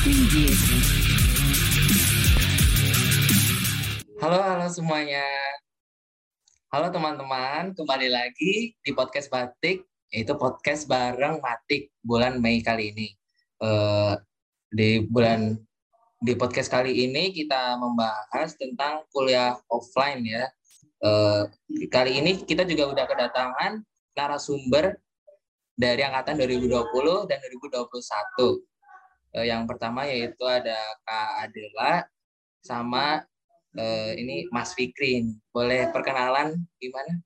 Halo, halo semuanya. Halo teman-teman, kembali lagi di podcast Batik, yaitu podcast bareng Matik bulan Mei kali ini. Uh, di bulan di podcast kali ini kita membahas tentang kuliah offline ya. Uh, kali ini kita juga udah kedatangan narasumber dari angkatan 2020 dan 2021. Uh, yang pertama yaitu ada Kak Adela sama uh, ini Mas Fikrin. Boleh perkenalan gimana?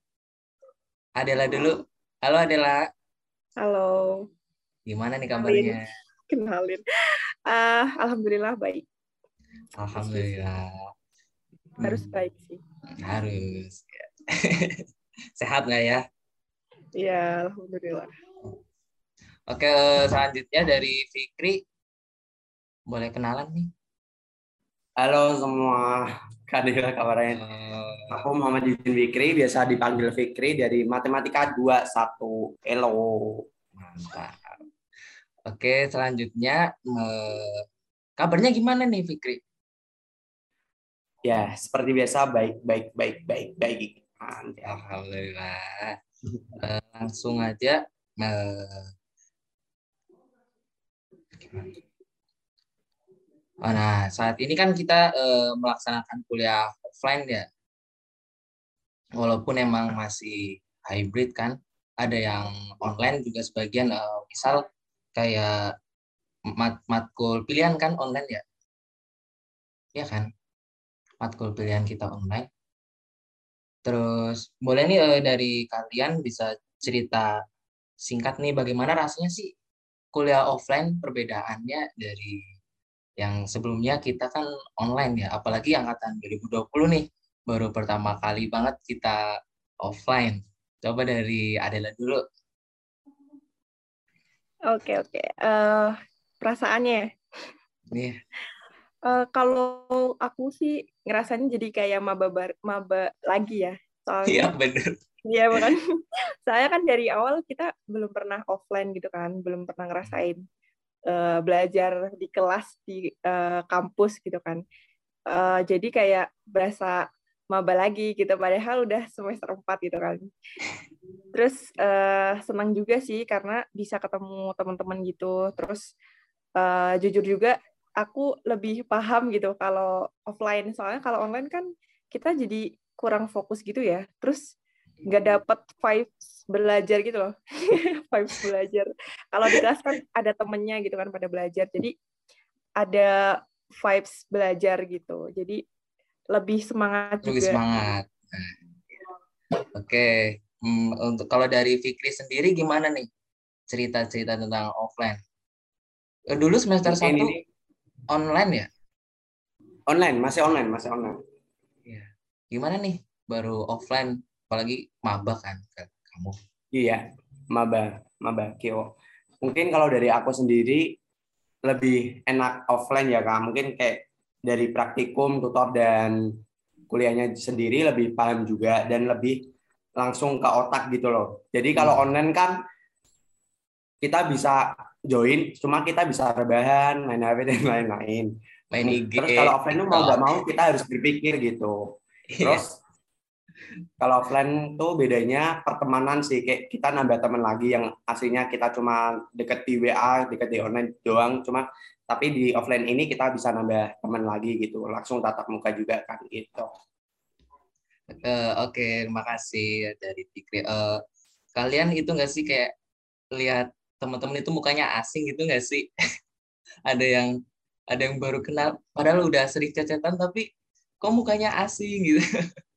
Adela dulu. Halo Adela. Halo. Gimana nih kabarnya? Kenalin. Uh, Alhamdulillah baik. Alhamdulillah. Harus hmm. baik sih. Harus. Sehat nggak ya? Iya, Alhamdulillah. Oke, selanjutnya dari Fikri. Boleh kenalan nih? Halo semua, Kadira kabarnya. Uh, aku Muhammad Yudin Fikri, biasa dipanggil Fikri dari Matematika 21 Elo. Mantap. Oke, selanjutnya eh, kabarnya gimana nih Fikri? Ya, seperti biasa baik baik baik baik baik. Alhamdulillah. Eh, langsung aja eh, Oh, nah, saat ini kan kita uh, melaksanakan kuliah offline ya. Walaupun emang masih hybrid kan, ada yang online juga sebagian uh, misal kayak mat matkul pilihan kan online ya. Iya kan? Matkul pilihan kita online. Terus boleh nih uh, dari kalian bisa cerita singkat nih bagaimana rasanya sih kuliah offline perbedaannya dari yang sebelumnya kita kan online ya, apalagi angkatan 2020 nih, baru pertama kali banget kita offline. Coba dari Adela dulu. Oke oke, uh, perasaannya. Iya. Uh, kalau aku sih ngerasanya jadi kayak maba bar, maba lagi ya. Soalnya, iya benar. Iya bukan. Saya kan dari awal kita belum pernah offline gitu kan, belum pernah ngerasain uh, belajar di kelas di uh, kampus gitu kan. Uh, jadi kayak berasa maba lagi gitu padahal udah semester 4 gitu kan. Terus uh, senang juga sih karena bisa ketemu teman-teman gitu. Terus uh, jujur juga aku lebih paham gitu kalau offline soalnya kalau online kan kita jadi kurang fokus gitu ya. Terus nggak dapat vibes belajar gitu loh. Vibes belajar. Kalau di kelas kan ada temennya gitu kan pada belajar. Jadi ada vibes belajar gitu. Jadi lebih semangat lebih juga. semangat. Oke. Okay. hmm, untuk kalau dari Fikri sendiri gimana nih cerita-cerita tentang offline? Eh, dulu semester satu ini. online ya? Online masih online masih online. Ya. gimana nih baru offline? Apalagi maba kan kamu. Iya maba maba kio. Mungkin kalau dari aku sendiri lebih enak offline ya kak. Mungkin kayak dari praktikum tutor dan kuliahnya sendiri lebih paham juga dan lebih langsung ke otak gitu loh. Jadi kalau hmm. online kan kita bisa join cuma kita bisa rebahan main HP dan lain-lain. Main IG terus kalau offline tuh mau nggak mau kita harus berpikir gitu. Iya. terus kalau offline tuh bedanya pertemanan sih kayak kita nambah teman lagi yang aslinya kita cuma deket di WA, deket di online doang cuma tapi di offline ini kita bisa nambah teman lagi gitu langsung tatap muka juga kan gitu. Uh, Oke, okay, terima kasih dari Fikri. Uh, kalian itu nggak sih kayak lihat teman-teman itu mukanya asing gitu nggak sih? ada yang ada yang baru kenal, padahal udah sering cecetan tapi kok mukanya asing gitu.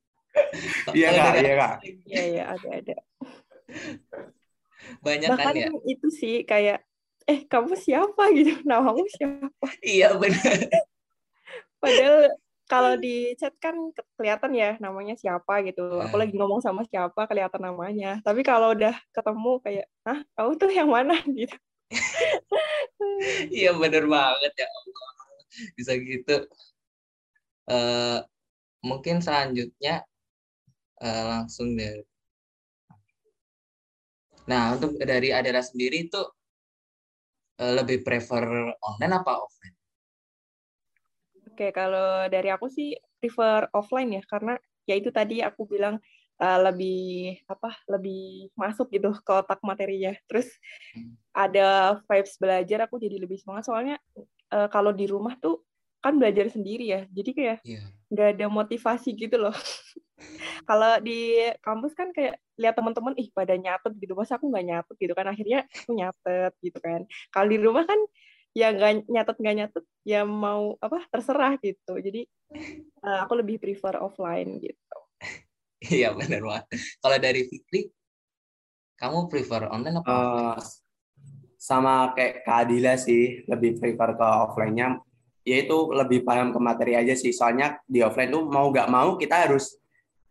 Iya kak, iya kak. Iya iya ada ada. Banyak kan Bahkan kan ya. itu sih kayak eh kamu siapa gitu, namamu siapa? Iya benar. Padahal kalau di chat kan kelihatan ya namanya siapa gitu. Aku lagi ngomong sama siapa kelihatan namanya. Tapi kalau udah ketemu kayak, ah kamu tuh yang mana gitu. iya bener banget ya Allah. Bisa gitu. Uh, mungkin selanjutnya uh, langsung dari Nah, untuk dari Adela sendiri itu uh, lebih prefer online apa offline? Oke, kalau dari aku sih prefer offline ya karena ya itu tadi aku bilang uh, lebih apa lebih masuk gitu ke otak materinya. Terus ada vibes belajar aku jadi lebih semangat soalnya uh, kalau di rumah tuh kan belajar sendiri ya. Jadi kayak iya. nggak yeah. ada motivasi gitu loh. kalau di kampus kan kayak lihat teman-teman ih pada nyatet gitu masa aku nggak nyatet gitu? Kan akhirnya aku nyatet gitu kan. Kalau di rumah kan ya nggak nyatet nggak nyatet ya mau apa terserah gitu. Jadi uh, aku lebih prefer offline gitu. Iya benar banget. Kalau dari Fikri kamu prefer online apa uh, sama kayak keadilan sih lebih prefer ke offline-nya. Yaitu lebih paham ke materi aja sih soalnya di offline tuh mau nggak mau kita harus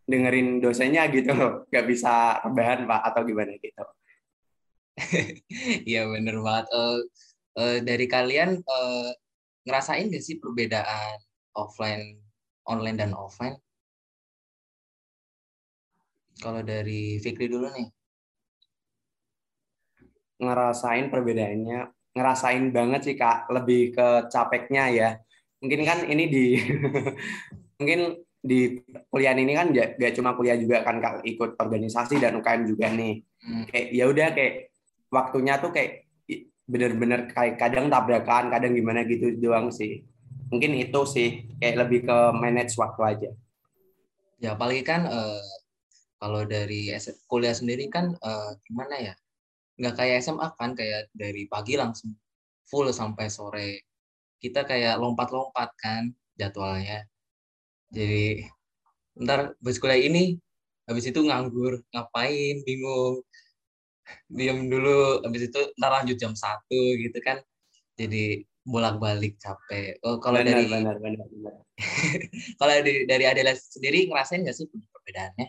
dengerin dosennya gitu nggak bisa rebahan pak atau gimana gitu Iya bener banget uh, uh, dari kalian uh, ngerasain gak sih perbedaan offline, online dan offline? Kalau dari Fikri dulu nih. Ngerasain perbedaannya, ngerasain banget sih kak, lebih ke capeknya ya. Mungkin kan ini di, mungkin di kuliah ini kan gak, cuma kuliah juga kan kak, ikut organisasi dan UKM juga nih. Hmm. Kayak ya udah kayak waktunya tuh kayak bener-bener kayak kadang tabrakan, kadang gimana gitu doang sih. Mungkin itu sih kayak lebih ke manage waktu aja. Ya apalagi kan uh, kalau dari kuliah sendiri kan uh, gimana ya? Nggak kayak SMA kan kayak dari pagi langsung full sampai sore. Kita kayak lompat-lompat kan jadwalnya. Jadi ntar habis kuliah ini habis itu nganggur ngapain bingung diam dulu habis itu ntar lanjut jam satu gitu kan jadi bolak balik capek oh kalau dari benar benar benar kalau dari dari Adela sendiri ngerasain nggak sih perbedaannya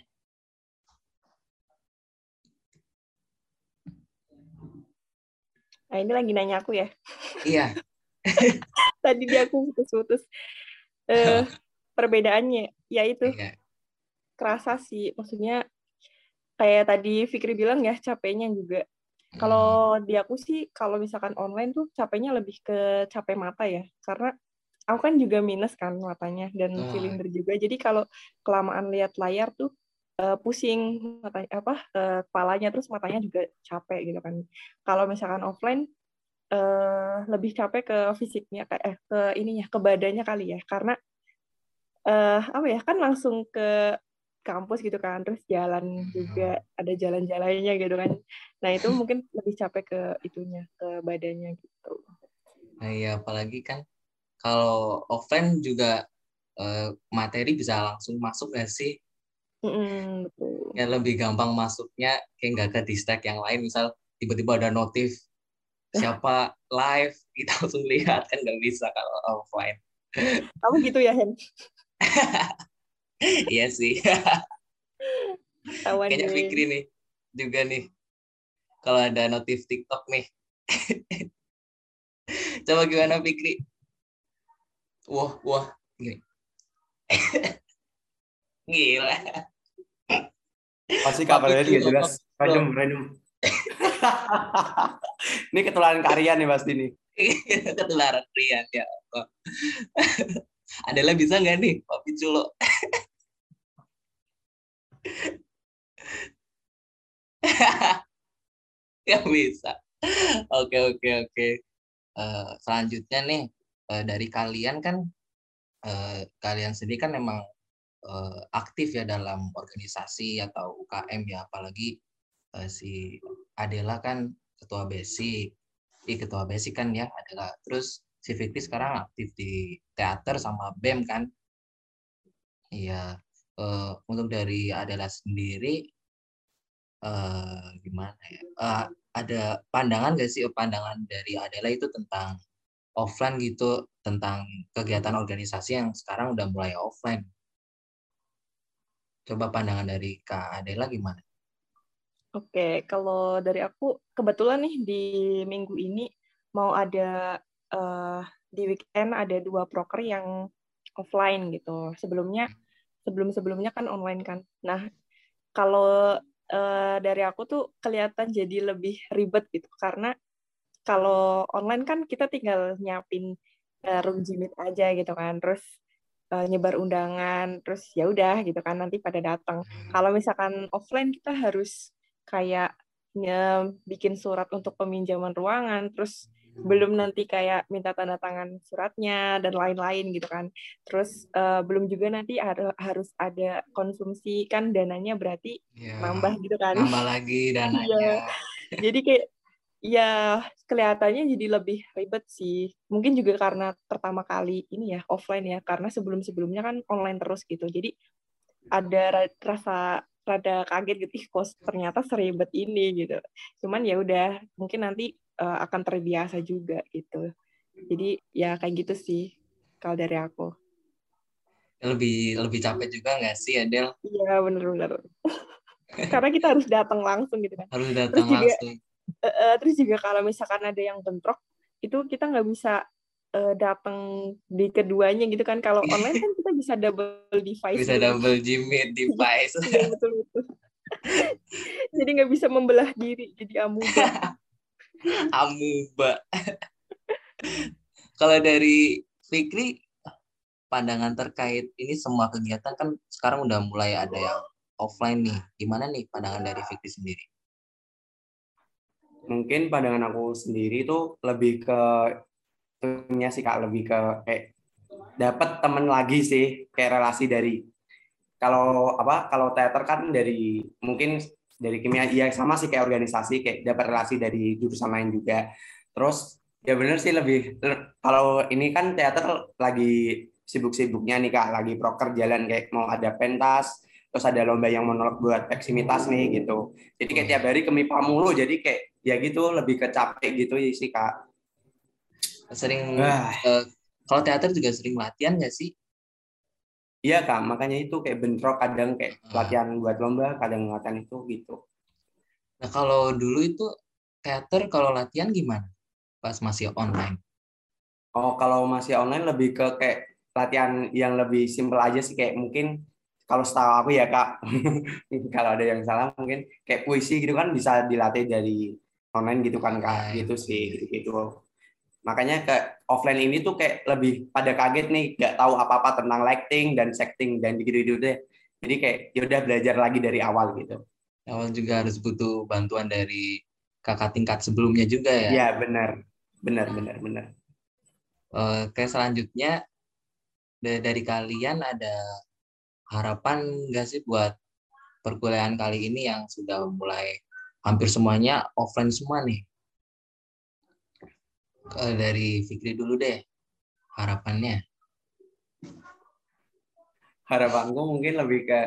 Nah, ini lagi nanya aku ya. Iya. Tadi dia aku putus-putus. Uh, perbedaannya, ya itu. Iya. Kerasa sih, maksudnya kayak tadi Fikri bilang ya capeknya juga. Kalau hmm. di aku sih kalau misalkan online tuh capeknya lebih ke capek mata ya. Karena aku kan juga minus kan matanya dan oh. silinder juga. Jadi kalau kelamaan lihat layar tuh uh, pusing matanya apa uh, kepalanya terus matanya juga capek gitu kan. Kalau misalkan offline uh, lebih capek ke fisiknya kayak eh, ke ininya ke badannya kali ya. Karena uh, apa ya kan langsung ke kampus gitu kan terus jalan juga ada jalan-jalannya gitu kan. Nah itu mungkin lebih capek ke itunya ke badannya gitu. Nah iya apalagi kan kalau offline juga uh, materi bisa langsung masuk gak sih? Mm, betul. Ya lebih gampang masuknya kayak nggak ke distract yang lain. Misal tiba-tiba ada notif siapa live? Kita langsung lihat kan nggak bisa kalau offline. Kamu gitu ya Hen iya sih. Kayaknya Fikri nih juga nih. Kalau ada notif TikTok nih. Coba gimana Fikri? Wah, wah, gini. Gila. Pasti kabarnya juga jelas. Random, random. ini ketularan karya nih pasti nih. ketularan karya ya. Adalah bisa nggak nih, Pak Piculo? ya bisa. Oke oke oke. Uh, selanjutnya nih uh, dari kalian kan uh, kalian sendiri kan memang aktif ya dalam organisasi atau UKM ya apalagi uh, si Adela kan ketua basic, i ketua basic kan ya Adela. Terus si Fikri sekarang aktif di teater sama BEM kan? Iya uh, untuk dari Adela sendiri uh, gimana ya? Uh, ada pandangan gak sih pandangan dari Adela itu tentang offline gitu tentang kegiatan organisasi yang sekarang udah mulai offline. Coba pandangan dari Kak Adela gimana? Oke, kalau dari aku kebetulan nih di minggu ini mau ada uh, di weekend ada dua proker yang offline gitu. Sebelumnya sebelum-sebelumnya kan online kan. Nah, kalau uh, dari aku tuh kelihatan jadi lebih ribet gitu. Karena kalau online kan kita tinggal nyiapin uh, room Jimit aja gitu kan. Terus uh, nyebar undangan. Terus ya udah gitu kan nanti pada datang. Kalau misalkan offline kita harus kayak bikin surat untuk peminjaman ruangan. Terus belum nanti kayak minta tanda tangan suratnya dan lain-lain gitu kan. Terus uh, belum juga nanti ada, harus ada konsumsi kan dananya berarti ya, nambah gitu kan. Nambah lagi dananya. ya. Jadi kayak ya kelihatannya jadi lebih ribet sih. Mungkin juga karena pertama kali ini ya offline ya karena sebelum-sebelumnya kan online terus gitu. Jadi ada rasa rada kaget gitu, ih kok ternyata seribet ini gitu. Cuman ya udah, mungkin nanti uh, akan terbiasa juga gitu. Jadi ya kayak gitu sih kalau dari aku. Lebih lebih capek juga nggak sih Adel? Iya benar-benar. Karena kita harus datang langsung gitu kan. Harus datang terus langsung. uh, uh, terus juga kalau misalkan ada yang bentrok, itu kita nggak bisa uh, datang di keduanya gitu kan. Kalau online kan kita bisa double device. Bisa gitu. double Jimmy device. Iya betul betul. jadi nggak bisa membelah diri jadi amuba. Amuba. Kalau dari Fikri, pandangan terkait ini semua kegiatan kan sekarang udah mulai ada yang offline nih. Gimana nih pandangan dari Fikri sendiri? Mungkin pandangan aku sendiri tuh lebih ke punya sih kak lebih ke kayak dapat temen lagi sih kayak relasi dari kalau apa kalau teater kan dari mungkin dari kimia ya sama sih kayak organisasi kayak dapat relasi dari jurusan lain juga. Terus ya bener sih lebih kalau ini kan teater lagi sibuk-sibuknya nih kak. Lagi proker jalan kayak mau ada pentas terus ada lomba yang menolak buat eksimitas nih gitu. Jadi kayak tiap hari ke MIPA mulu jadi kayak ya gitu lebih kecapek gitu sih kak. Sering uh, kalau teater juga sering latihan nggak sih Iya kak, makanya itu kayak bentrok kadang kayak hmm. latihan buat lomba, kadang latihan itu gitu. Nah kalau dulu itu teater kalau latihan gimana? Pas masih online? Oh kalau masih online lebih ke kayak latihan yang lebih simpel aja sih kayak mungkin kalau setahu aku ya kak, kalau ada yang salah mungkin kayak puisi gitu kan bisa dilatih dari online gitu kan kak, gitu sih gitu. -gitu makanya ke offline ini tuh kayak lebih pada kaget nih nggak tahu apa-apa tentang lighting dan setting dan gitu-gitu deh. Jadi kayak ya udah belajar lagi dari awal gitu. Awal juga harus butuh bantuan dari kakak tingkat sebelumnya juga ya? Ya benar. Benar benar benar. Oke selanjutnya dari kalian ada harapan nggak sih buat perkuliahan kali ini yang sudah mulai hampir semuanya offline semua nih dari Fikri dulu deh, harapannya. Harapanku mungkin lebih ke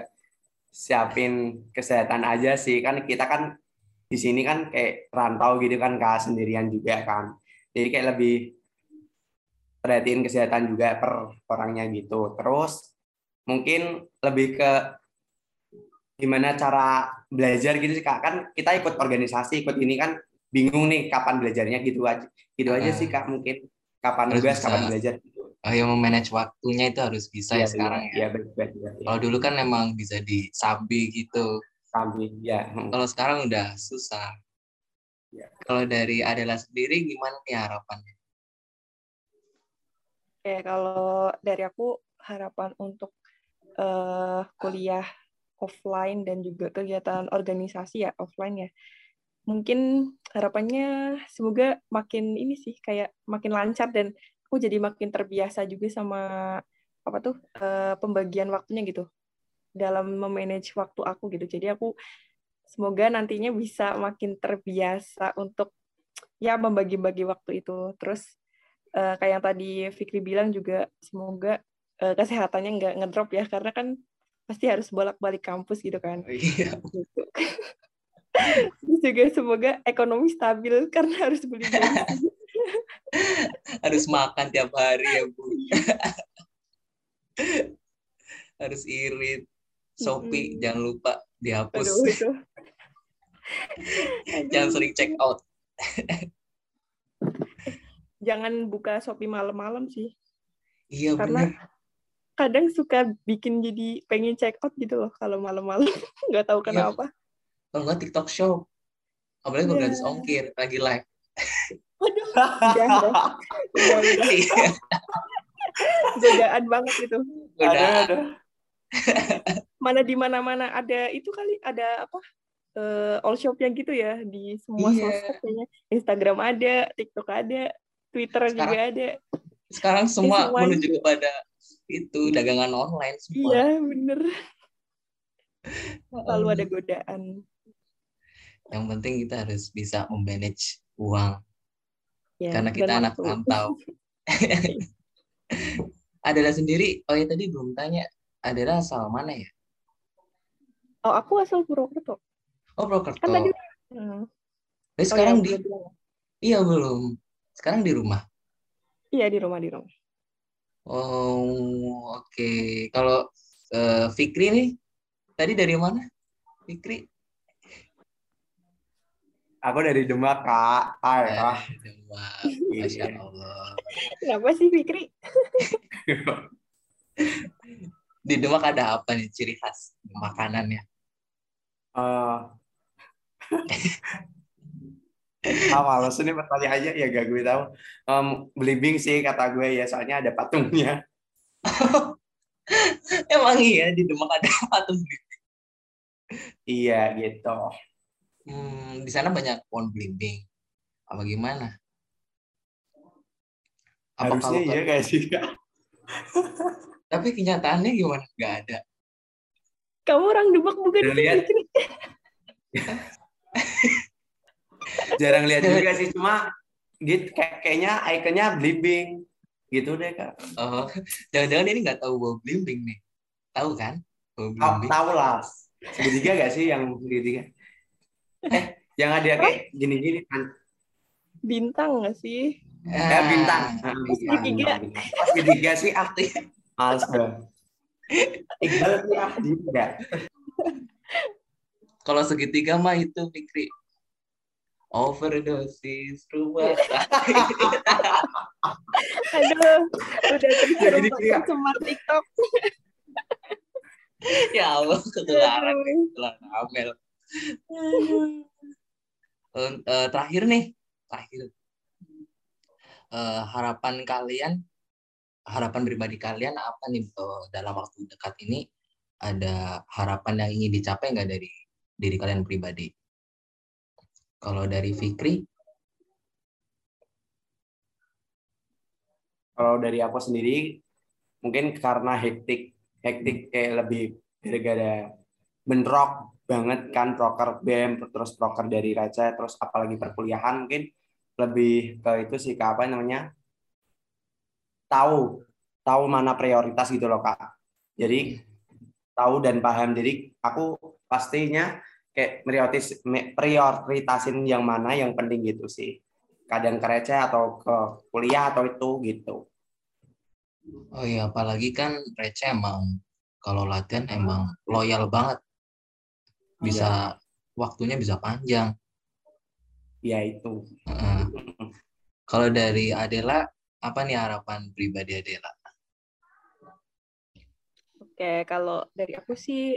siapin kesehatan aja sih. Kan kita kan di sini kan kayak rantau gitu kan kak sendirian juga kan. Jadi kayak lebih perhatiin kesehatan juga per orangnya gitu. Terus mungkin lebih ke gimana cara belajar gitu sih kak kan kita ikut organisasi ikut ini kan bingung nih kapan belajarnya gitu aja gitu aja sih kak mungkin kapan nugas kapan belajar gitu. Oh ya memanage waktunya itu harus bisa ya, ya sekarang ya. Iya betul. Ya, Kalau dulu kan memang bisa disambi gitu. Sambi ya. Kalau sekarang udah susah. Ya. Kalau dari Adela sendiri gimana nih harapannya? Oke, kalau dari aku harapan untuk uh, kuliah offline dan juga kegiatan organisasi ya offline ya mungkin harapannya semoga makin ini sih kayak makin lancar dan aku jadi makin terbiasa juga sama apa tuh uh, pembagian waktunya gitu dalam memanage waktu aku gitu. Jadi aku semoga nantinya bisa makin terbiasa untuk ya membagi-bagi waktu itu. Terus uh, kayak yang tadi Fikri bilang juga semoga uh, kesehatannya nggak ngedrop ya karena kan pasti harus bolak-balik kampus gitu kan. Oh, iya. Terus juga semoga ekonomi stabil karena harus beli bensin. harus makan tiap hari ya Bu. harus irit. Shopee mm-hmm. jangan lupa dihapus. Aduh, itu. jangan sering check out. jangan buka Shopee malam-malam sih. Iya Karena bener. kadang suka bikin jadi pengen check out gitu loh kalau malam-malam. Nggak tahu iya. kenapa. Iya kalau nggak TikTok Shop apalagi kalau yeah. gratis ongkir lagi live waduh. Iya. Godaan banget itu. Aduh. Mana di mana-mana ada itu kali ada apa? eh all shopnya gitu ya di semua Iya. sosmed kayaknya. Instagram ada, TikTok ada, Twitter juga Sekarang- ada. Sekarang semua semua menuju kepada itu dagangan online semua. Iya, bener. Selalu ada godaan. Yang penting kita harus bisa memanage uang Ya, karena kita anak rantau. Adela sendiri, oh ya tadi belum tanya, Adela asal mana ya? Oh, aku asal Purwokerto. Oh Purwokerto. Kan tadi Hmm. Tapi Oh, sekarang ya, di, belum iya belum. Sekarang di rumah. Iya, di rumah di rumah. Oh oke. Kalau eh, Fikri nih, tadi dari mana? Fikri? Aku dari Demak, Kak. Eh, ah. Demak. Iya. Masya Allah. Kenapa sih Fikri? Di Demak ada apa nih ciri khas makanannya? Eh. Ah, males ini pertanyaannya ya gak gue tahu. Em, belimbing sih kata gue ya soalnya ada patungnya. Emang iya di Demak ada patung belimbing. Iya gitu. Hmm, di sana banyak pohon belimbing. Apa gimana? Apa Harusnya kalau- iya gak sih? Tapi kenyataannya gimana? Gak ada. Kamu orang Demak bukan lihat? Jarang lihat juga sih cuma gitu kayak kayaknya ikonnya belimbing gitu deh Kak. Oh, jangan-jangan ini nggak tahu bau belimbing nih. Tahu kan? Bau tahu lah. Segitiga gak sih yang segitiga? Eh, yang ada kayak gini-gini kan. Bintang nggak sih? Eh, bintang. Ah, Segitiga. bintang. Oh, segitiga sih ah. Males banget. Iqbal sih ah. Kalau segitiga mah itu Fikri. Overdosis rumah sakit. Aduh, udah Ya, jadi semua TikTok. ya Allah, ketularan, ketularan Amel. Eh, eh, terakhir nih, terakhir. Eh, harapan kalian, harapan pribadi kalian apa nih eh, dalam waktu dekat ini? Ada harapan yang ingin dicapai nggak dari diri kalian pribadi? Kalau dari Fikri, Kalau dari aku sendiri mungkin karena hektik hektik kayak lebih gara-gara bentrok banget kan proker BEM terus proker dari Raja terus apalagi perkuliahan mungkin. Lebih ke itu sih ke apa namanya? Tahu tahu mana prioritas gitu loh kak. Jadi tahu dan paham. Jadi aku pastinya kayak prioritas prioritasin yang mana yang penting gitu sih. Kadang ke receh atau ke kuliah atau itu gitu. Oh iya apalagi kan Receh emang kalau latihan emang loyal banget, bisa waktunya bisa panjang. ya itu Heeh. Kalau dari Adela, apa nih harapan pribadi Adela? Oke, kalau dari aku sih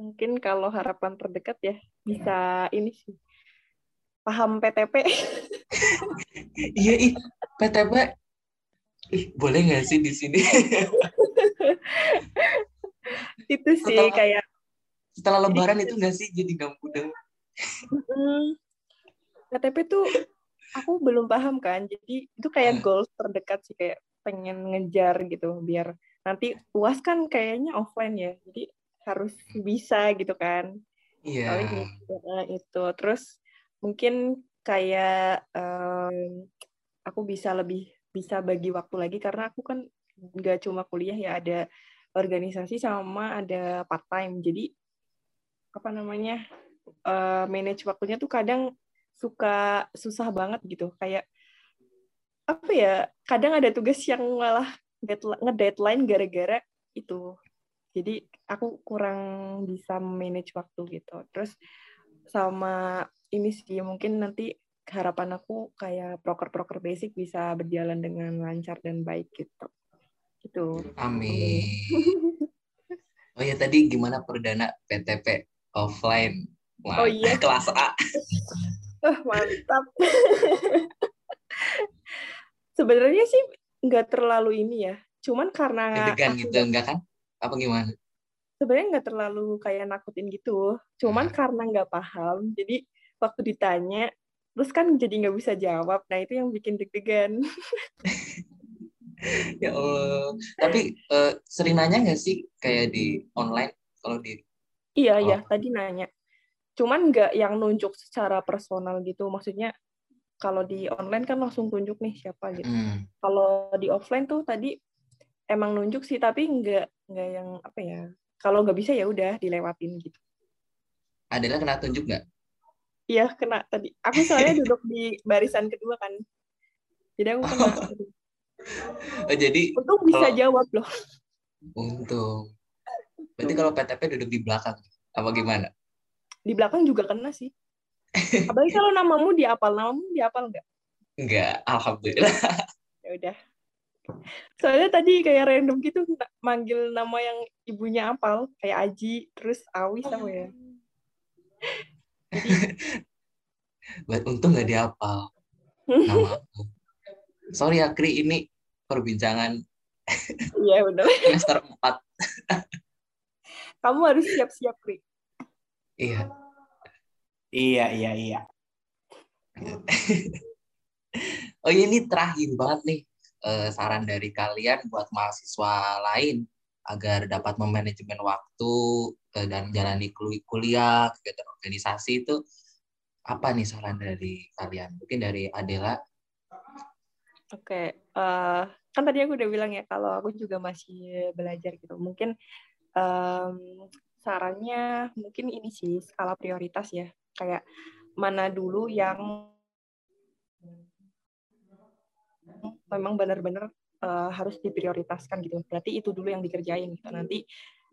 mungkin kalau harapan terdekat ya bisa ini sih paham PTP. Iya, ih, PTP. Ih, boleh nggak sih di sini? itu sih Setelah- kayak Setelah lebaran itu nggak sih jadi mm, PTP tuh aku belum paham kan. Jadi itu kayak Hmm. goals terdekat sih kayak pengen ngejar gitu biar nanti UAS kan kayaknya offline ya. Jadi harus bisa gitu kan. Iya. Eh, itu terus mungkin kayak em, aku bisa lebih bisa bagi waktu lagi karena aku kan nggak cuma kuliah ya ada organisasi sama ada part time jadi apa namanya eh, manage waktunya tuh kadang suka susah banget gitu. Kayak apa ya kadang ada tugas yang malah deadli- nge-deadline gara-gara itu. Jadi aku kurang bisa manage waktu gitu. Terus sama ini sih mungkin nanti harapan aku kayak proker-proker basic bisa berjalan dengan lancar dan baik gitu. Gitu. Amin. Oh ya tadi gimana perdana PTP offline? Wah, Oh iya. kelas A. Wah, mantap Sebenarnya sih nggak terlalu ini ya. Cuman karena Deg-degan aku gitu nggak- enggak kan? Apa gimana? sebenarnya nggak terlalu kayak nakutin gitu. Cuman Hmm. karena nggak paham, jadi waktu ditanya, terus kan jadi nggak bisa jawab. Nah itu yang bikin deg-degan. Ya Allah. Tapi eh, sering nanya nggak sih kayak di online kalau di Iya, Oh. iya, tadi nanya. Cuman nggak yang nunjuk secara personal gitu. Maksudnya kalau di online kan langsung tunjuk nih siapa gitu. Hmm. Kalau di offline tuh tadi emang nunjuk sih, tapi nggak nggak yang apa ya. Kalau nggak bisa ya udah dilewatin gitu. Adela kena tunjuk nggak? Iya, kena tadi. Aku soalnya duduk di barisan kedua kan. Jadi aku kena. Oh, jadi Untung bisa Kalau- jawab loh. untung. Berarti kalau PTP duduk di belakang apa gimana? Di belakang juga kena sih. Apalagi kalau namamu diapal, namamu diapal nggak? Enggak, alhamdulillah. Ya udah. Soalnya tadi kayak random gitu manggil nama yang ibunya apal, kayak Aji, terus Awi sama ya. Buat untung nggak dihafal nama aku. Sorry ya, Kri, ini perbincangan Iya benar. semester 4. Kamu harus siap-siap, Ri. Iya. Iya, iya, iya. Oh ini terakhir banget nih eh, saran dari kalian buat mahasiswa lain agar dapat memanajemen waktu eh, dan menjalani kul- kuliah, kegiatan organisasi itu apa nih saran dari kalian? Mungkin dari Adela. Oke, eh, kan tadi aku udah bilang ya kalau aku juga masih belajar gitu. Mungkin em, sarannya mungkin ini sih skala prioritas ya. Kayak mana dulu yang memang benar-benar eh, harus diprioritaskan gitu. Berarti itu dulu yang dikerjain gitu. Nanti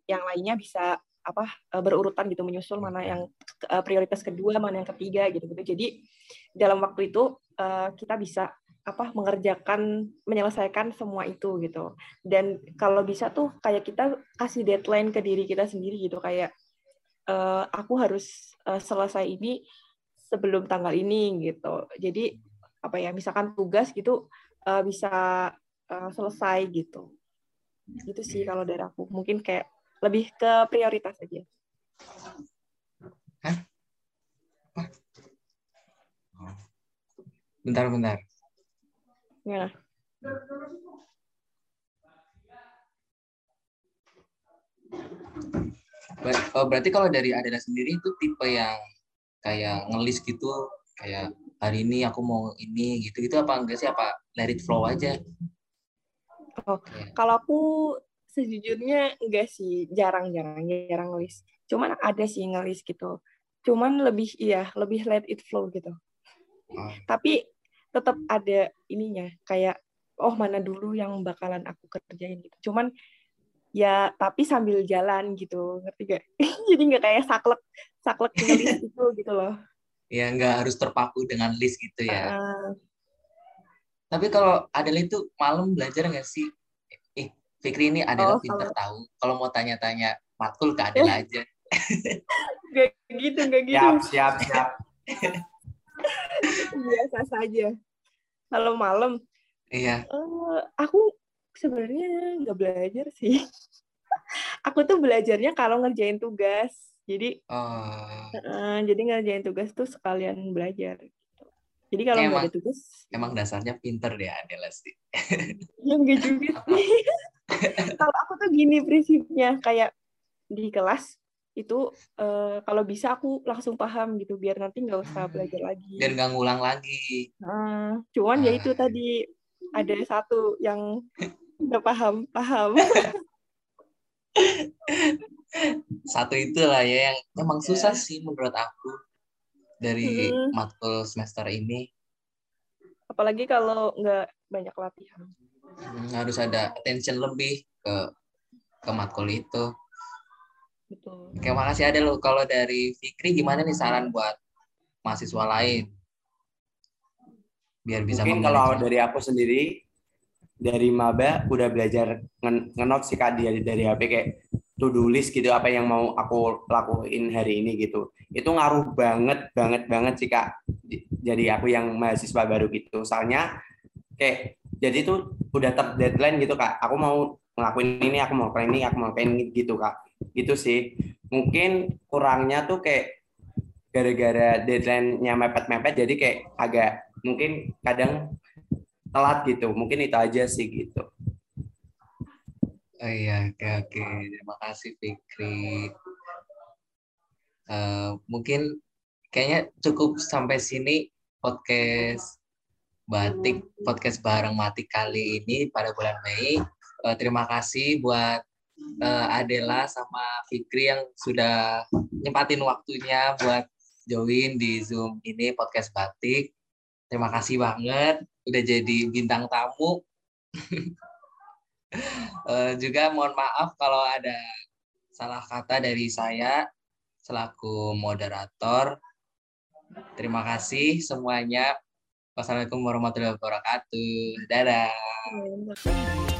yang lainnya bisa apa eh, berurutan gitu menyusul mana yang eh, prioritas kedua, mana yang ketiga gitu gitu. Jadi dalam waktu itu eh, kita bisa apa mengerjakan menyelesaikan semua itu gitu. Dan kalau bisa tuh kayak kita kasih deadline ke diri kita sendiri gitu. Kayak eh, aku harus eh, selesai ini sebelum tanggal ini gitu. Jadi apa ya misalkan tugas gitu eh, bisa selesai gitu. Gitu sih kalau dari aku. Mungkin kayak lebih ke prioritas aja. Bentar-bentar. Gimana Ber- oh, berarti kalau dari Adela sendiri itu tipe yang kayak ngelis gitu, kayak hari ini aku mau ini gitu-gitu apa enggak sih? Apa let it flow aja? Oh, Kayak- kalau aku sejujurnya enggak sih, jarang-jarang, jarang ngelis. Cuman ada sih ngelis gitu. Cuman lebih iya, lebih let it flow gitu. oh, Tapi tetap ada ininya, kayak oh mana dulu yang bakalan aku kerjain gitu. Cuman ya tapi sambil jalan gitu, ngerti gak? Jadi nggak kayak saklek saklek ngelis itu gitu loh. ya nggak harus terpaku dengan list gitu ya. Ah, Tapi kalau Adela itu malam belajar nggak sih? Eh, Fikri ini Adela Oh, pinter tahu. Kalau mau tanya-tanya matkul ke Adela aja. nggak gitu, nggak gitu. Siap, siap, siap. Biasa saja. Kalau malam Iya. Eh, aku sebenarnya nggak belajar sih. aku tuh belajarnya kalau ngerjain tugas. Jadi Oh, eh, jadi ngerjain tugas tuh sekalian belajar. Gitu. Jadi kalau nggak ada tugas, emang dasarnya pinter ya Adela sih. ya nggak juga sih. kalau aku tuh gini prinsipnya kayak di kelas itu eh, kalau bisa aku langsung paham gitu biar nanti nggak usah belajar lagi. Biar nggak ngulang lagi. Nah, cuman ya Ah. itu tadi ada satu yang nggak paham paham. Satu itulah ya yang emang susah sih menurut aku dari Hmm. matkul semester ini. apalagi kalau nggak banyak latihan. Hmm, harus ada attention lebih ke ke matkul itu. Betul. Oke, makasih ada lo. Kalau dari Fikri gimana nih saran buat mahasiswa lain? Biar bisa Mungkin kalau dari aku sendiri, dari maba udah belajar ngen- ngenot sih kak dari dari HP kayak to do list gitu apa yang mau aku lakuin hari ini gitu. Itu ngaruh banget banget banget sih kak. Di- jadi aku yang mahasiswa baru gitu soalnya kayak jadi itu udah ter deadline gitu kak aku mau ngelakuin ini aku mau ngelakuin ini aku mau ngelakuin ini gitu kak gitu sih. Mungkin kurangnya tuh kayak gara-gara deadline-nya mepet-mepet jadi kayak agak mungkin kadang telat gitu. Mungkin itu aja sih gitu. Oh iya. Oke oke. Terima kasih Fikri. Uh, mungkin kayaknya cukup sampai sini podcast batik podcast bareng mati kali ini pada bulan Mei. Uh, terima kasih buat uh, Adela sama Fikri yang sudah nyempatin waktunya buat join di Zoom ini podcast batik terima kasih banget udah jadi bintang tamu. uh, juga mohon maaf kalau ada salah kata dari saya selaku moderator. Terima kasih semuanya. Wassalamualaikum warahmatullahi wabarakatuh. Dadah.